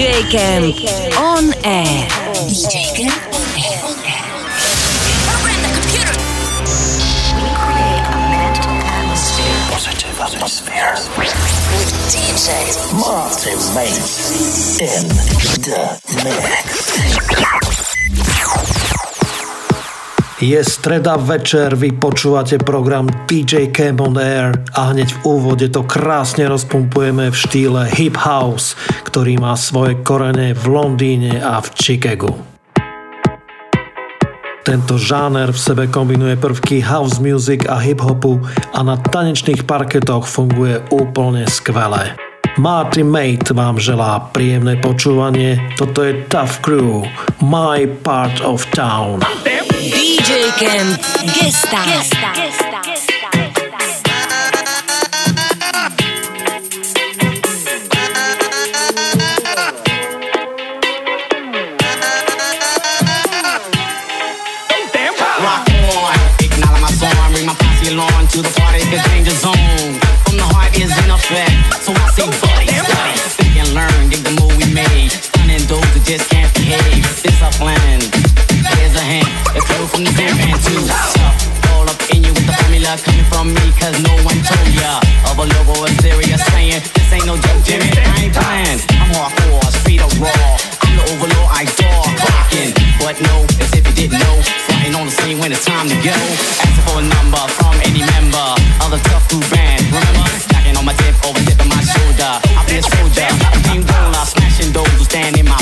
DJ Camp on air. DJ Camp on air. Program the computer. We create a mental atmosphere. Positive atmosphere. With DJ Martin Mate in the mix. Je streda večer, vy počúvate program DJ Camp on Air a hneď v úvode to krásne rozpumpujeme v štýle Hip House, ktorý má svoje korene v Londýne a v Chicagu. Tento žáner v sebe kombinuje prvky house music a hip-hopu a na tanečných parketoch funguje úplne skvelé. Marty Mate vám želá príjemné počúvanie. Toto je Tough Crew, My Part of Town. DJ Song, bring my posse along to the party, the zone. From the heart is in so I say buddy, study, think and learn, dig the move we made. Stunning those that just can't with coming from me, cause no one told ya. Of a logo is serious saying, this ain't no joke, Jimmy, I ain't playing. I'm hardcore, straight up raw. I'm the overlord, I saw clocking. But no, as if you didn't know, flying on the scene when it's time to go. Asking for a number from any member of the tough crew band. Remember, knocking on my tip, over tip of my shoulder. I'll be a soldier, a team roller, smashing those who stand in my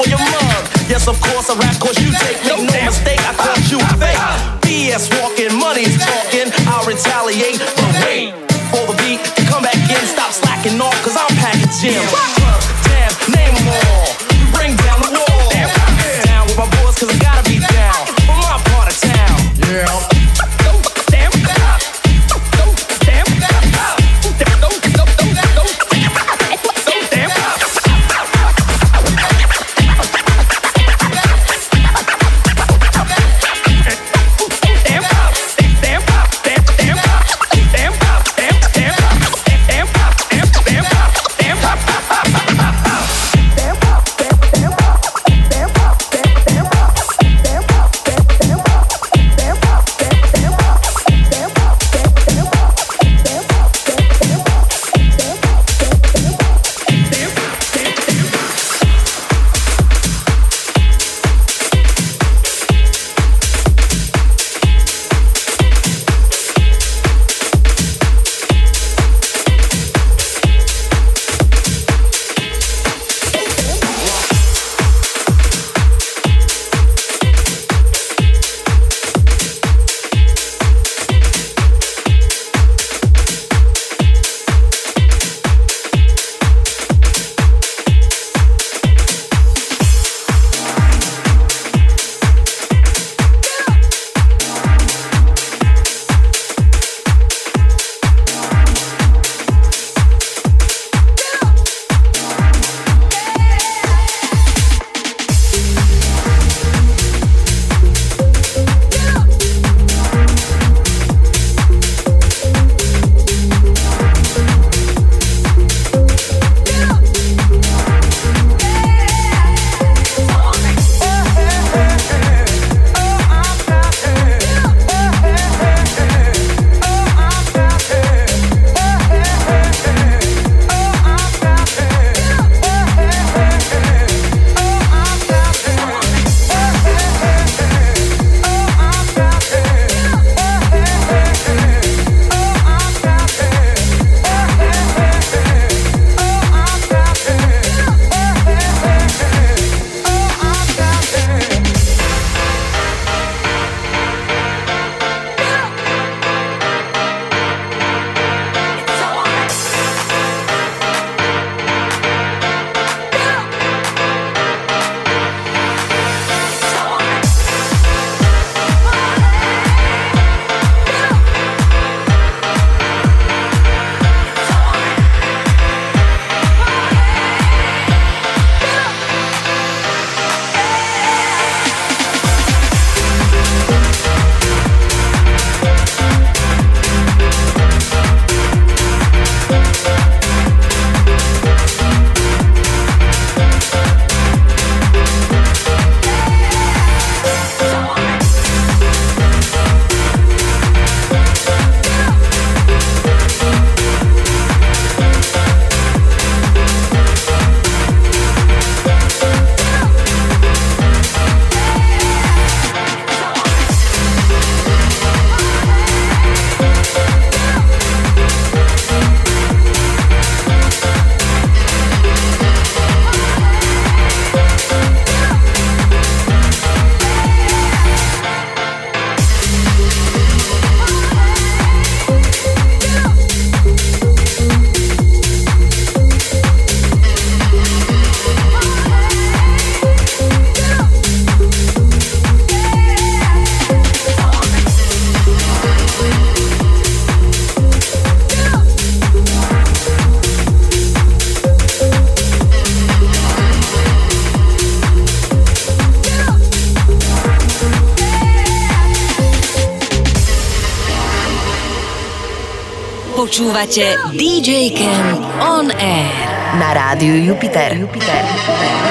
on your mug. Yes, of course, I rap, cause you take me. No mistake, I caught you fake. BS walking, money's talking. I'll retaliate, but wait for the beat come back in. Stop slacking off, cause I'm packing Damn, Počúvate DJ Camp On Air na rádiu Jupiter. Jupiter. just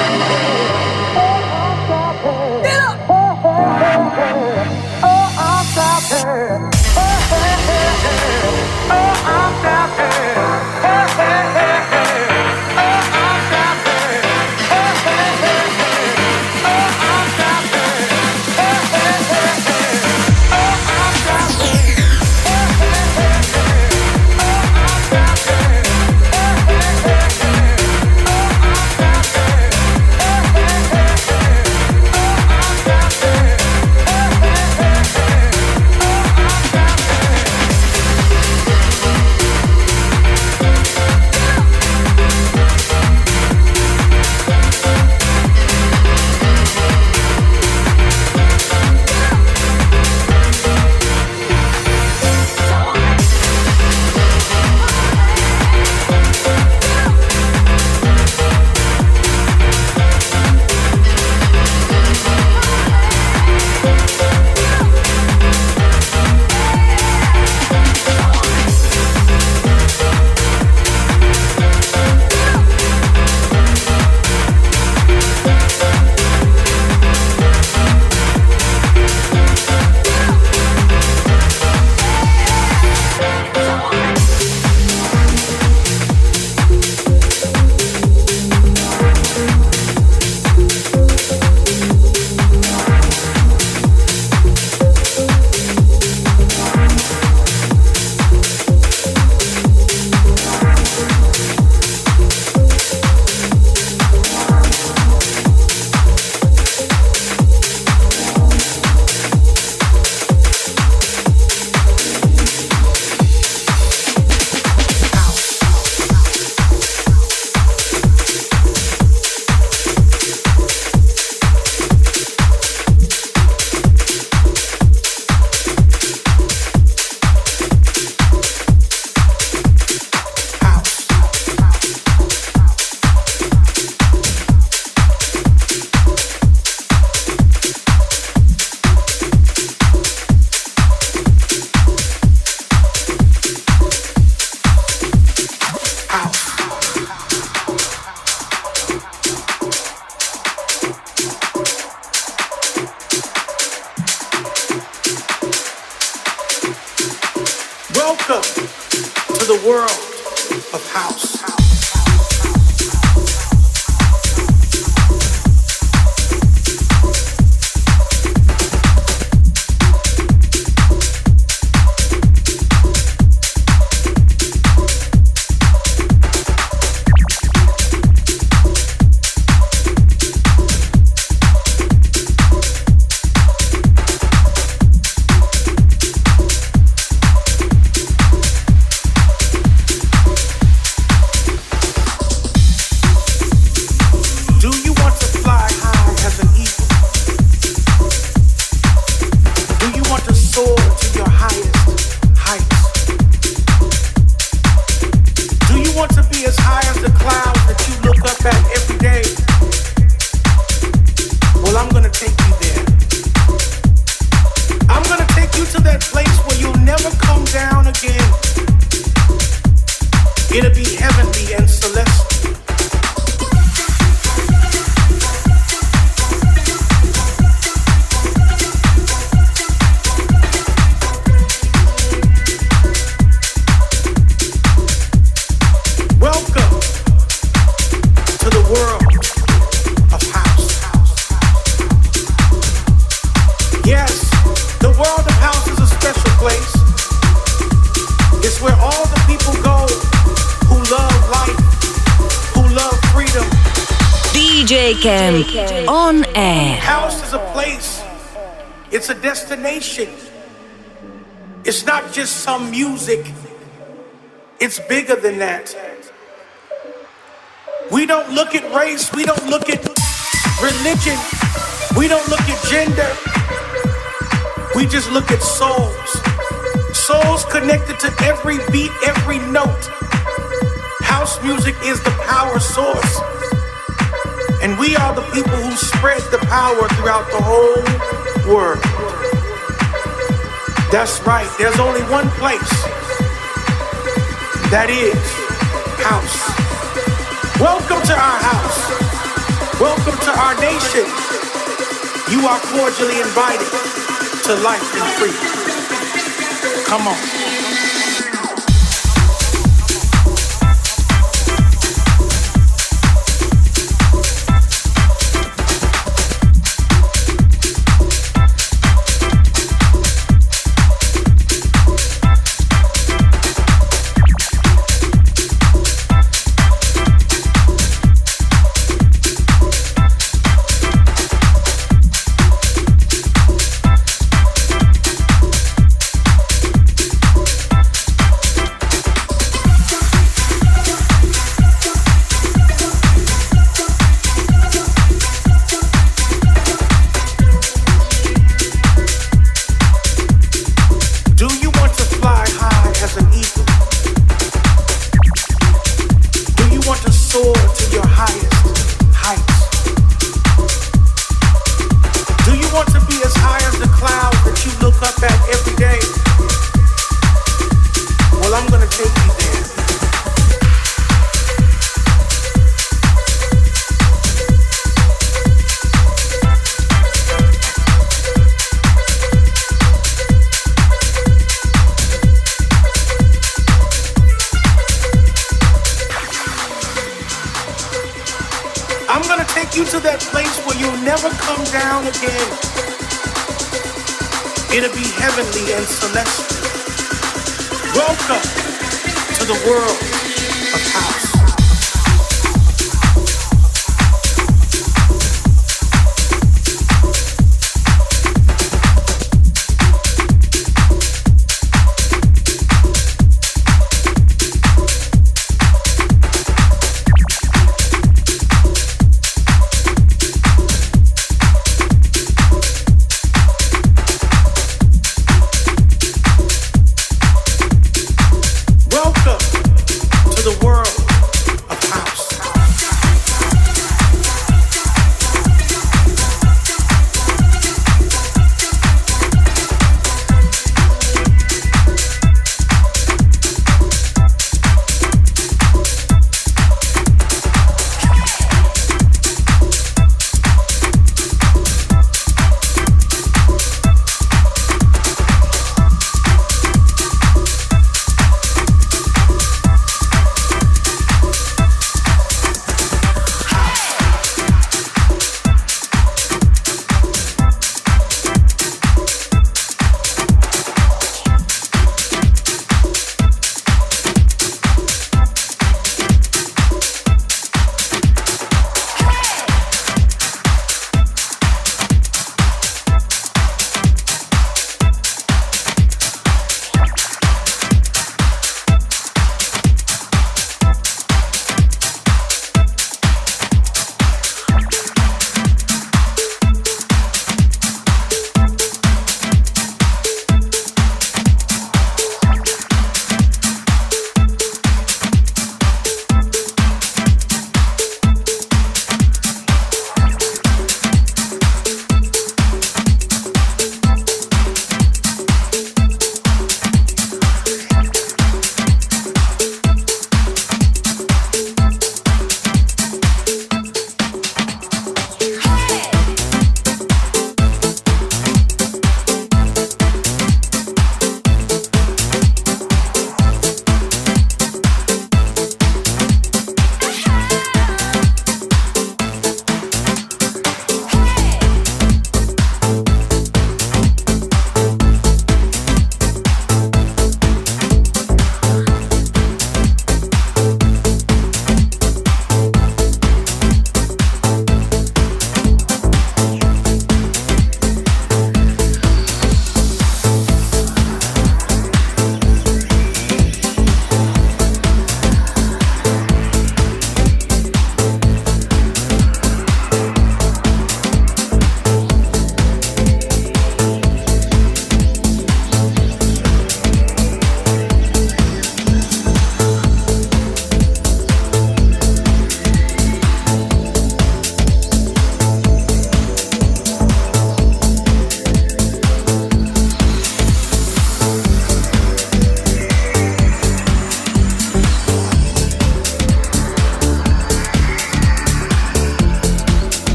some music, it's bigger than that. We don't look at race, we don't look at religion, we don't look at gender, we just look at souls. Souls connected to every beat, every note. House music is the power source. And we are the people who spread the power throughout the whole world. That's right. There's only one place that is house. Welcome to our house. Welcome to our nation. You are cordially invited to life and freedom. Come on.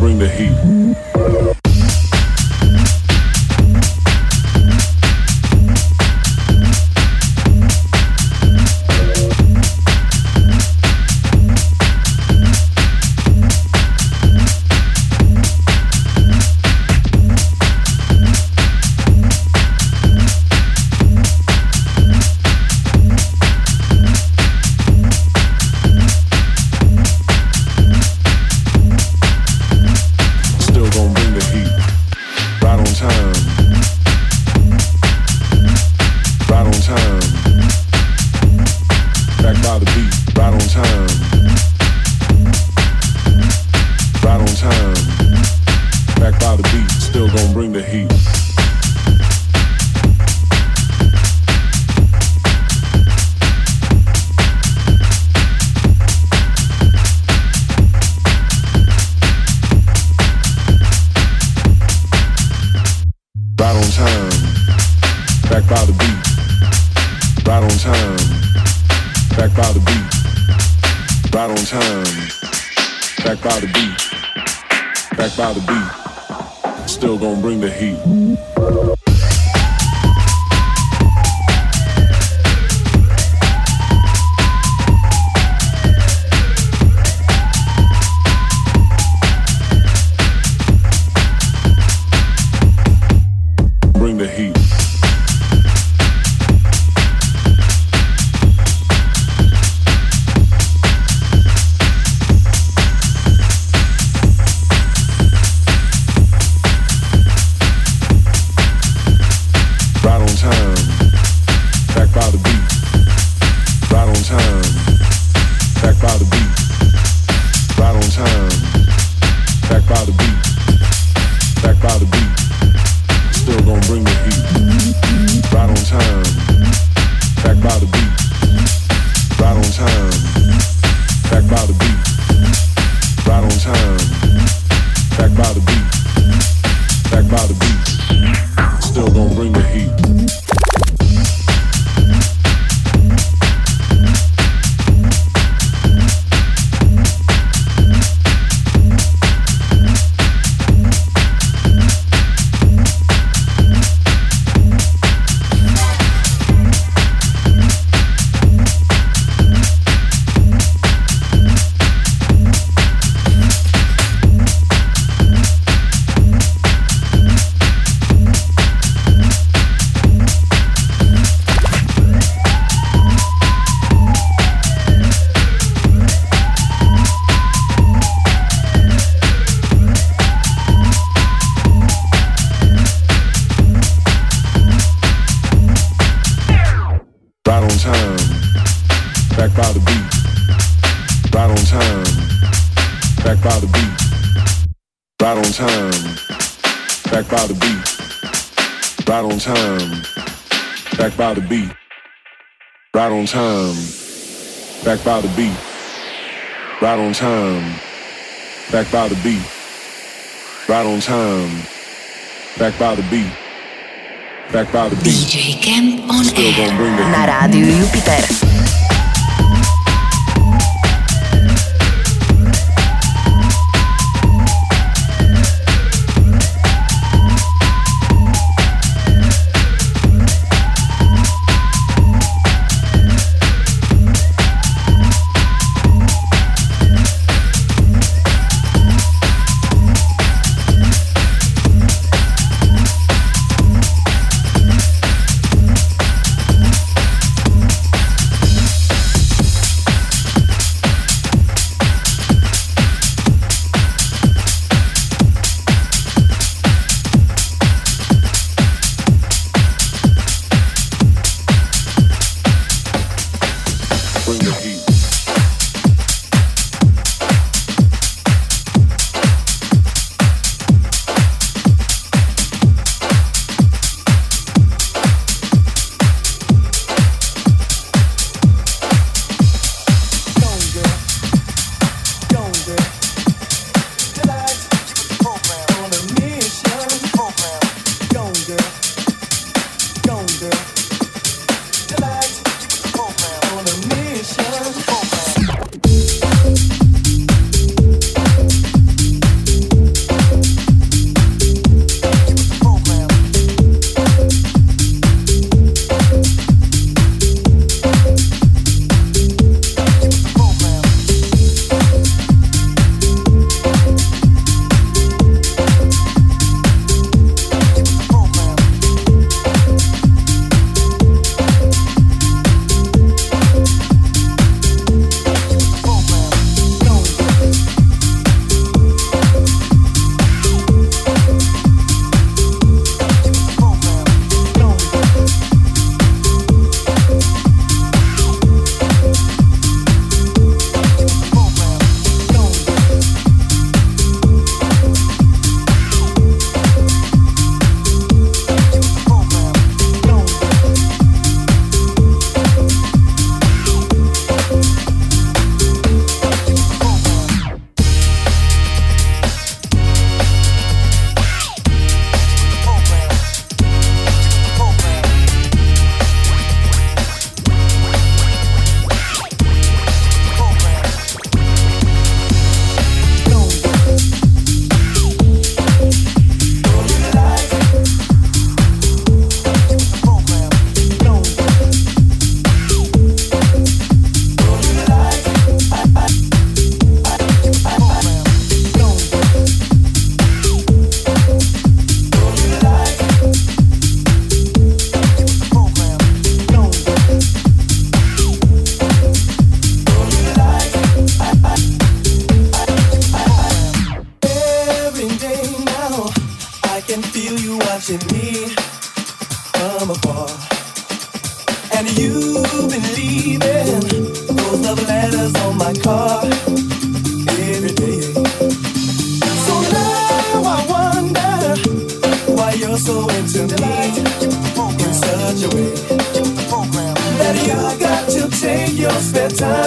bring the heat. time, back by the beat. Right on time, back by the beat. Right on time, back by the beat. Back by the beat. Still gonna bring the heat. Time, back by the beat. Right on time, back by the beat. Right on time, back by the beat. Back by the beat. DJ Camp on Still gonna bring the Na heat. rádiu Jupiter.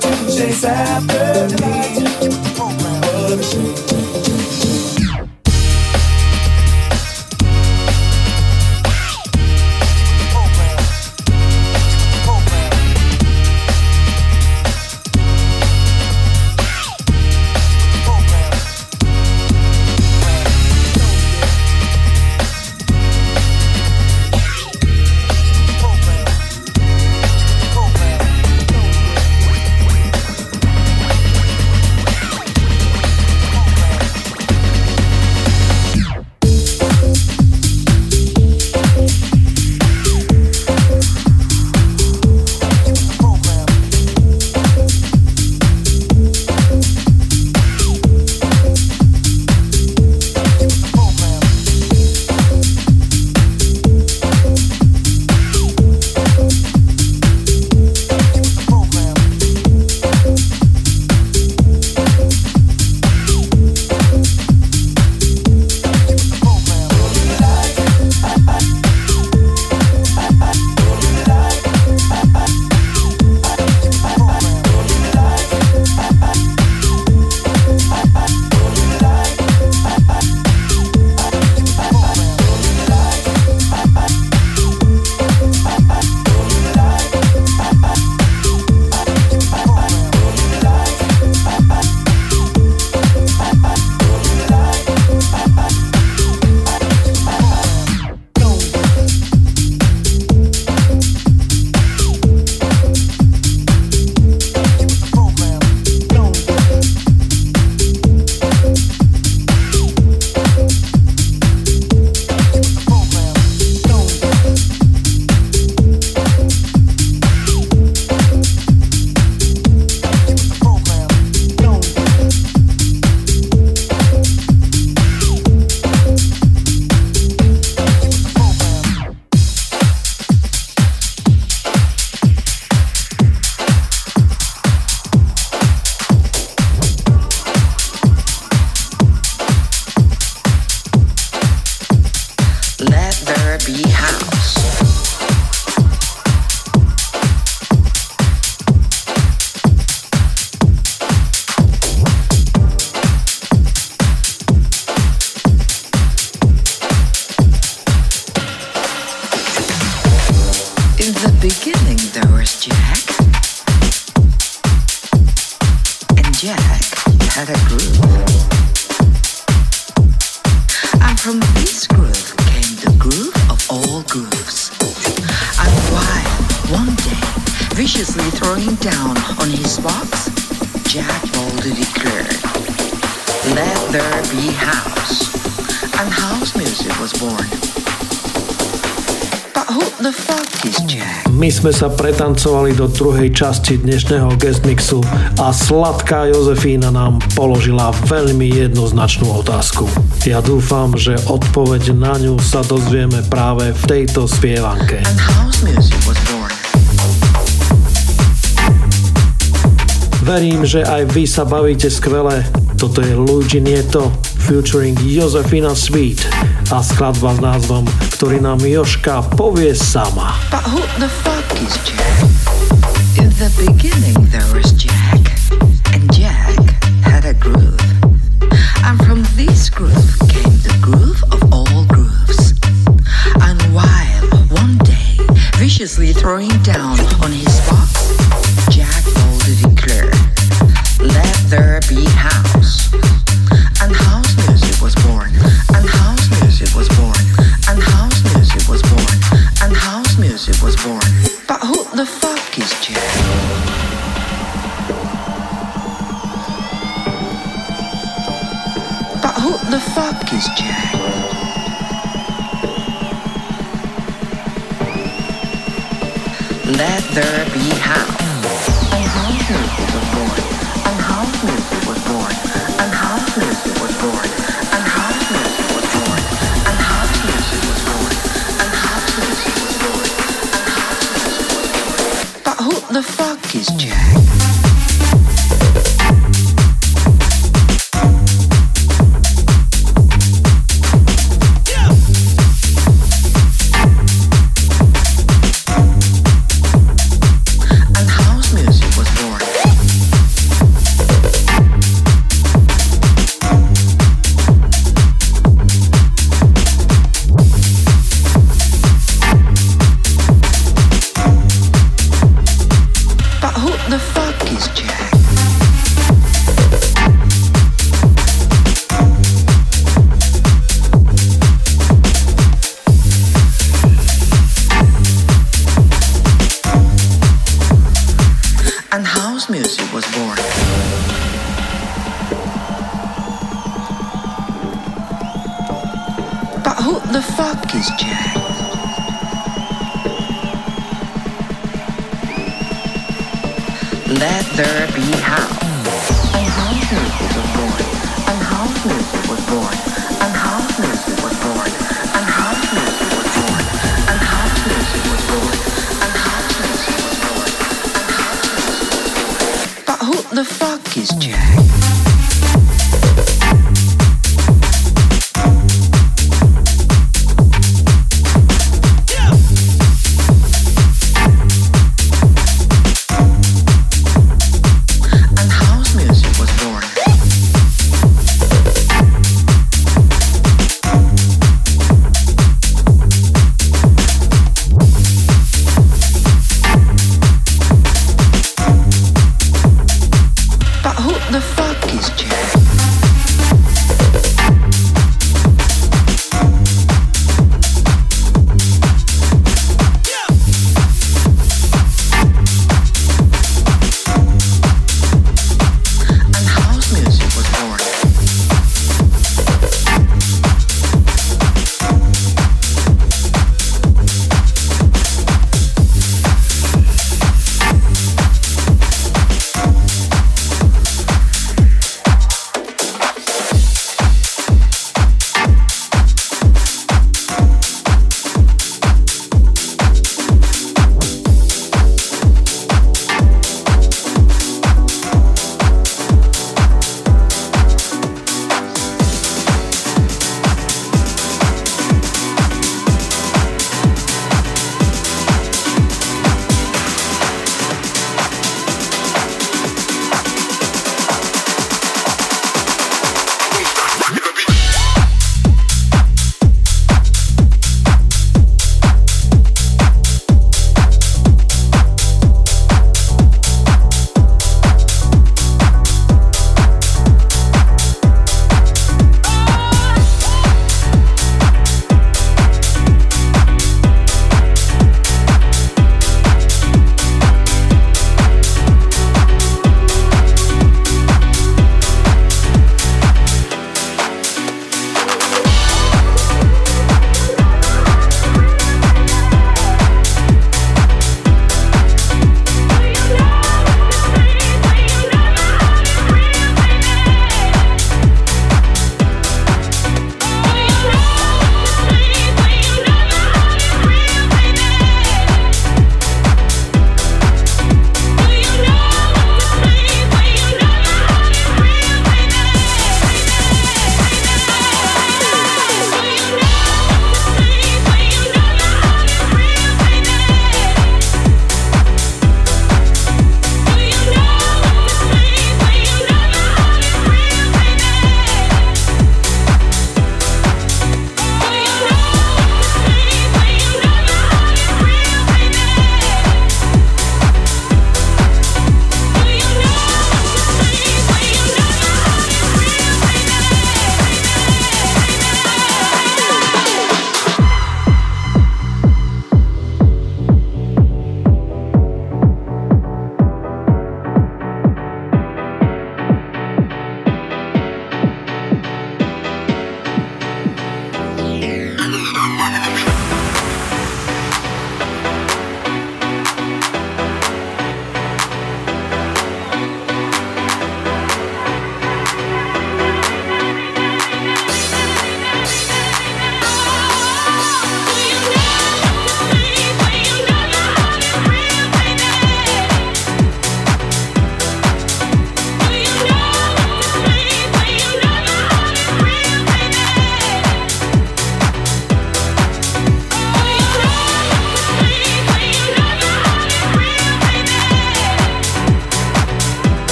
To chase after me. Sa pretancovali do druhej časti dnešného guest mixu a sladká Jozefína nám položila veľmi jednoznačnú otázku. Ja dúfam, že odpoveď na ňu sa dozvieme práve v tejto spievanke. Verím, že aj vy sa bavíte skvele. Toto je Luigi Nieto featuring Josefina Sweet a skladba s názvom, ktorý nám Joška povie sama. But who the fuck Jack? In the beginning there was Jack, and Jack had a groove. And from this groove came the groove of all grooves. And while one day, viciously throwing down on his box, Jack boldly declared, Let there be house. Is Jack? Let there be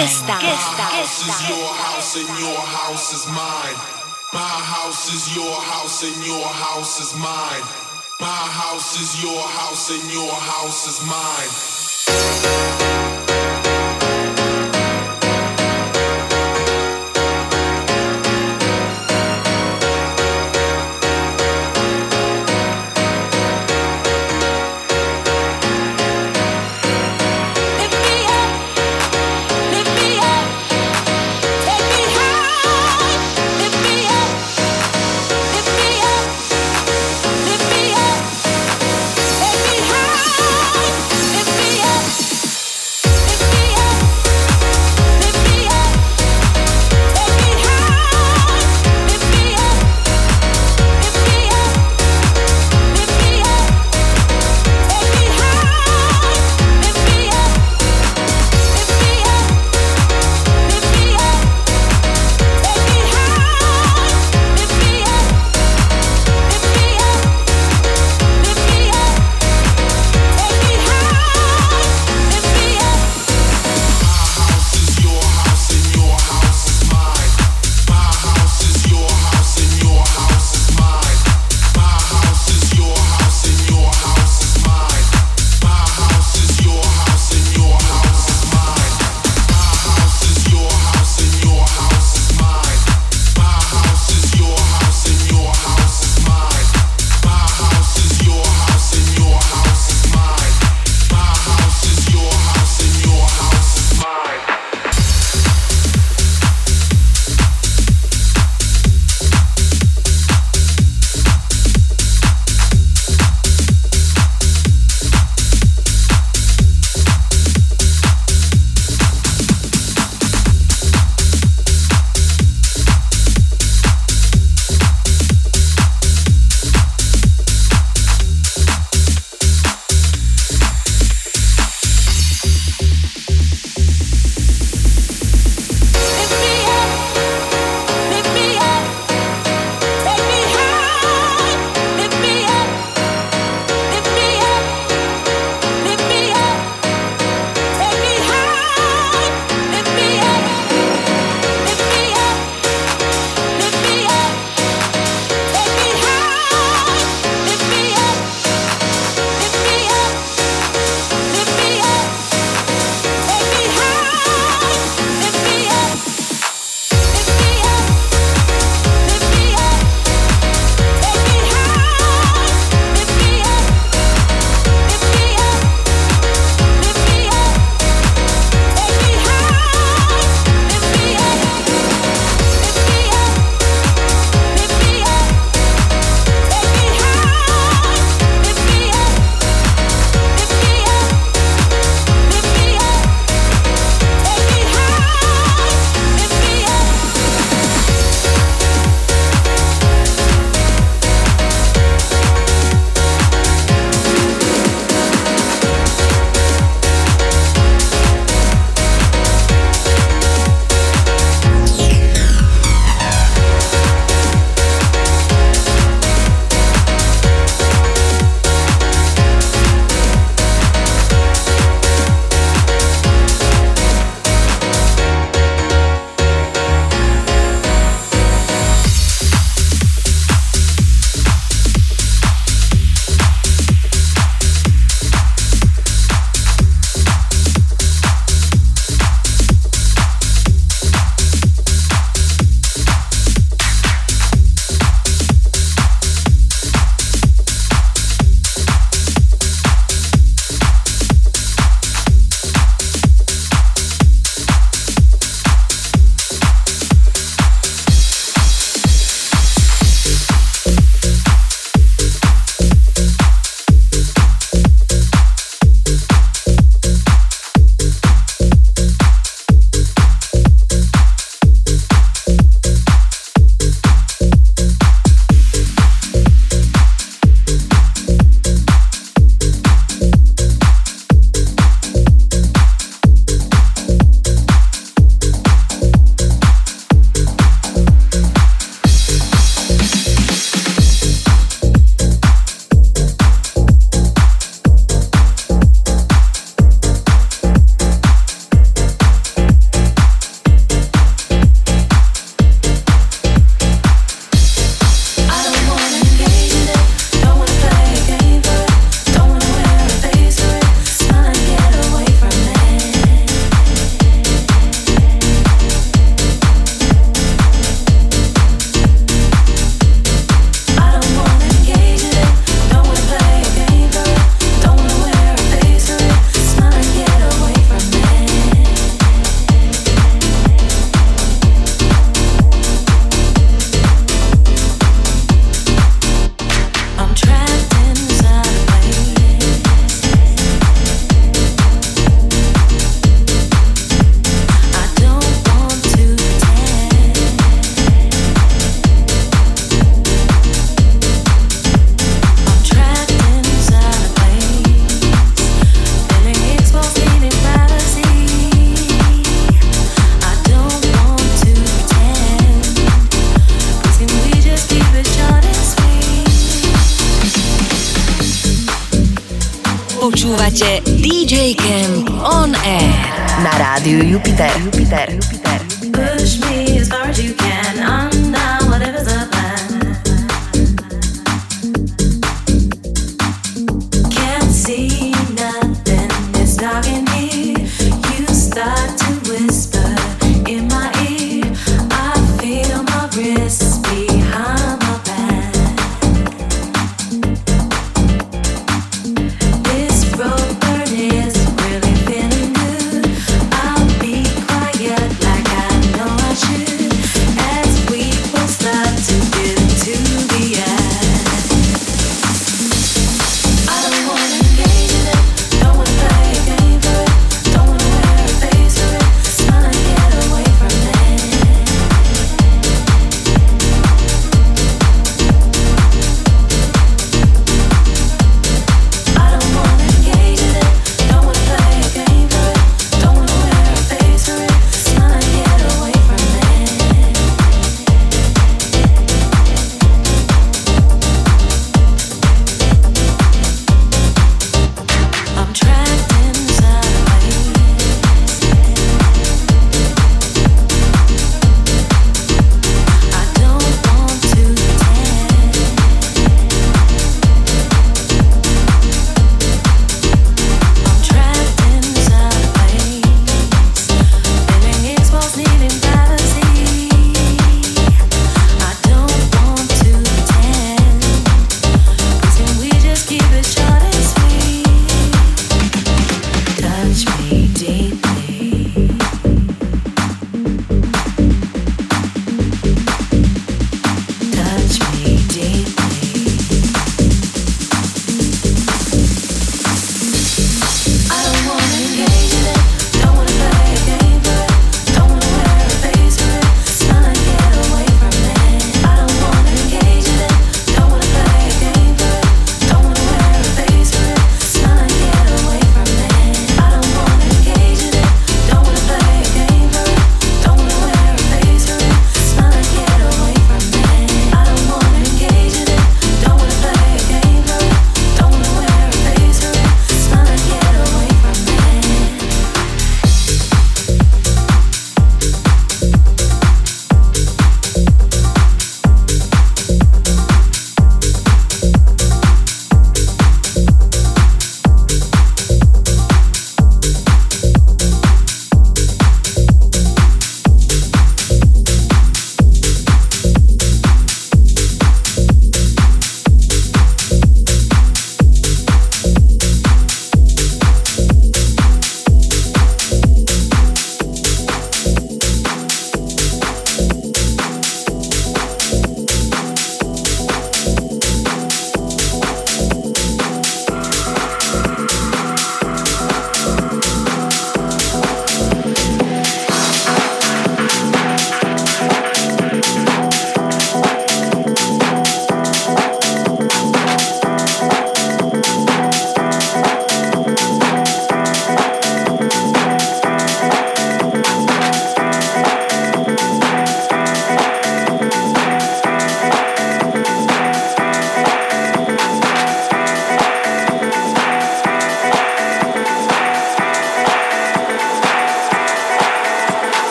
Guest Time. Guest House is your house and your house is mine. My house is your house and your house is mine. My house is your house and your house is mine.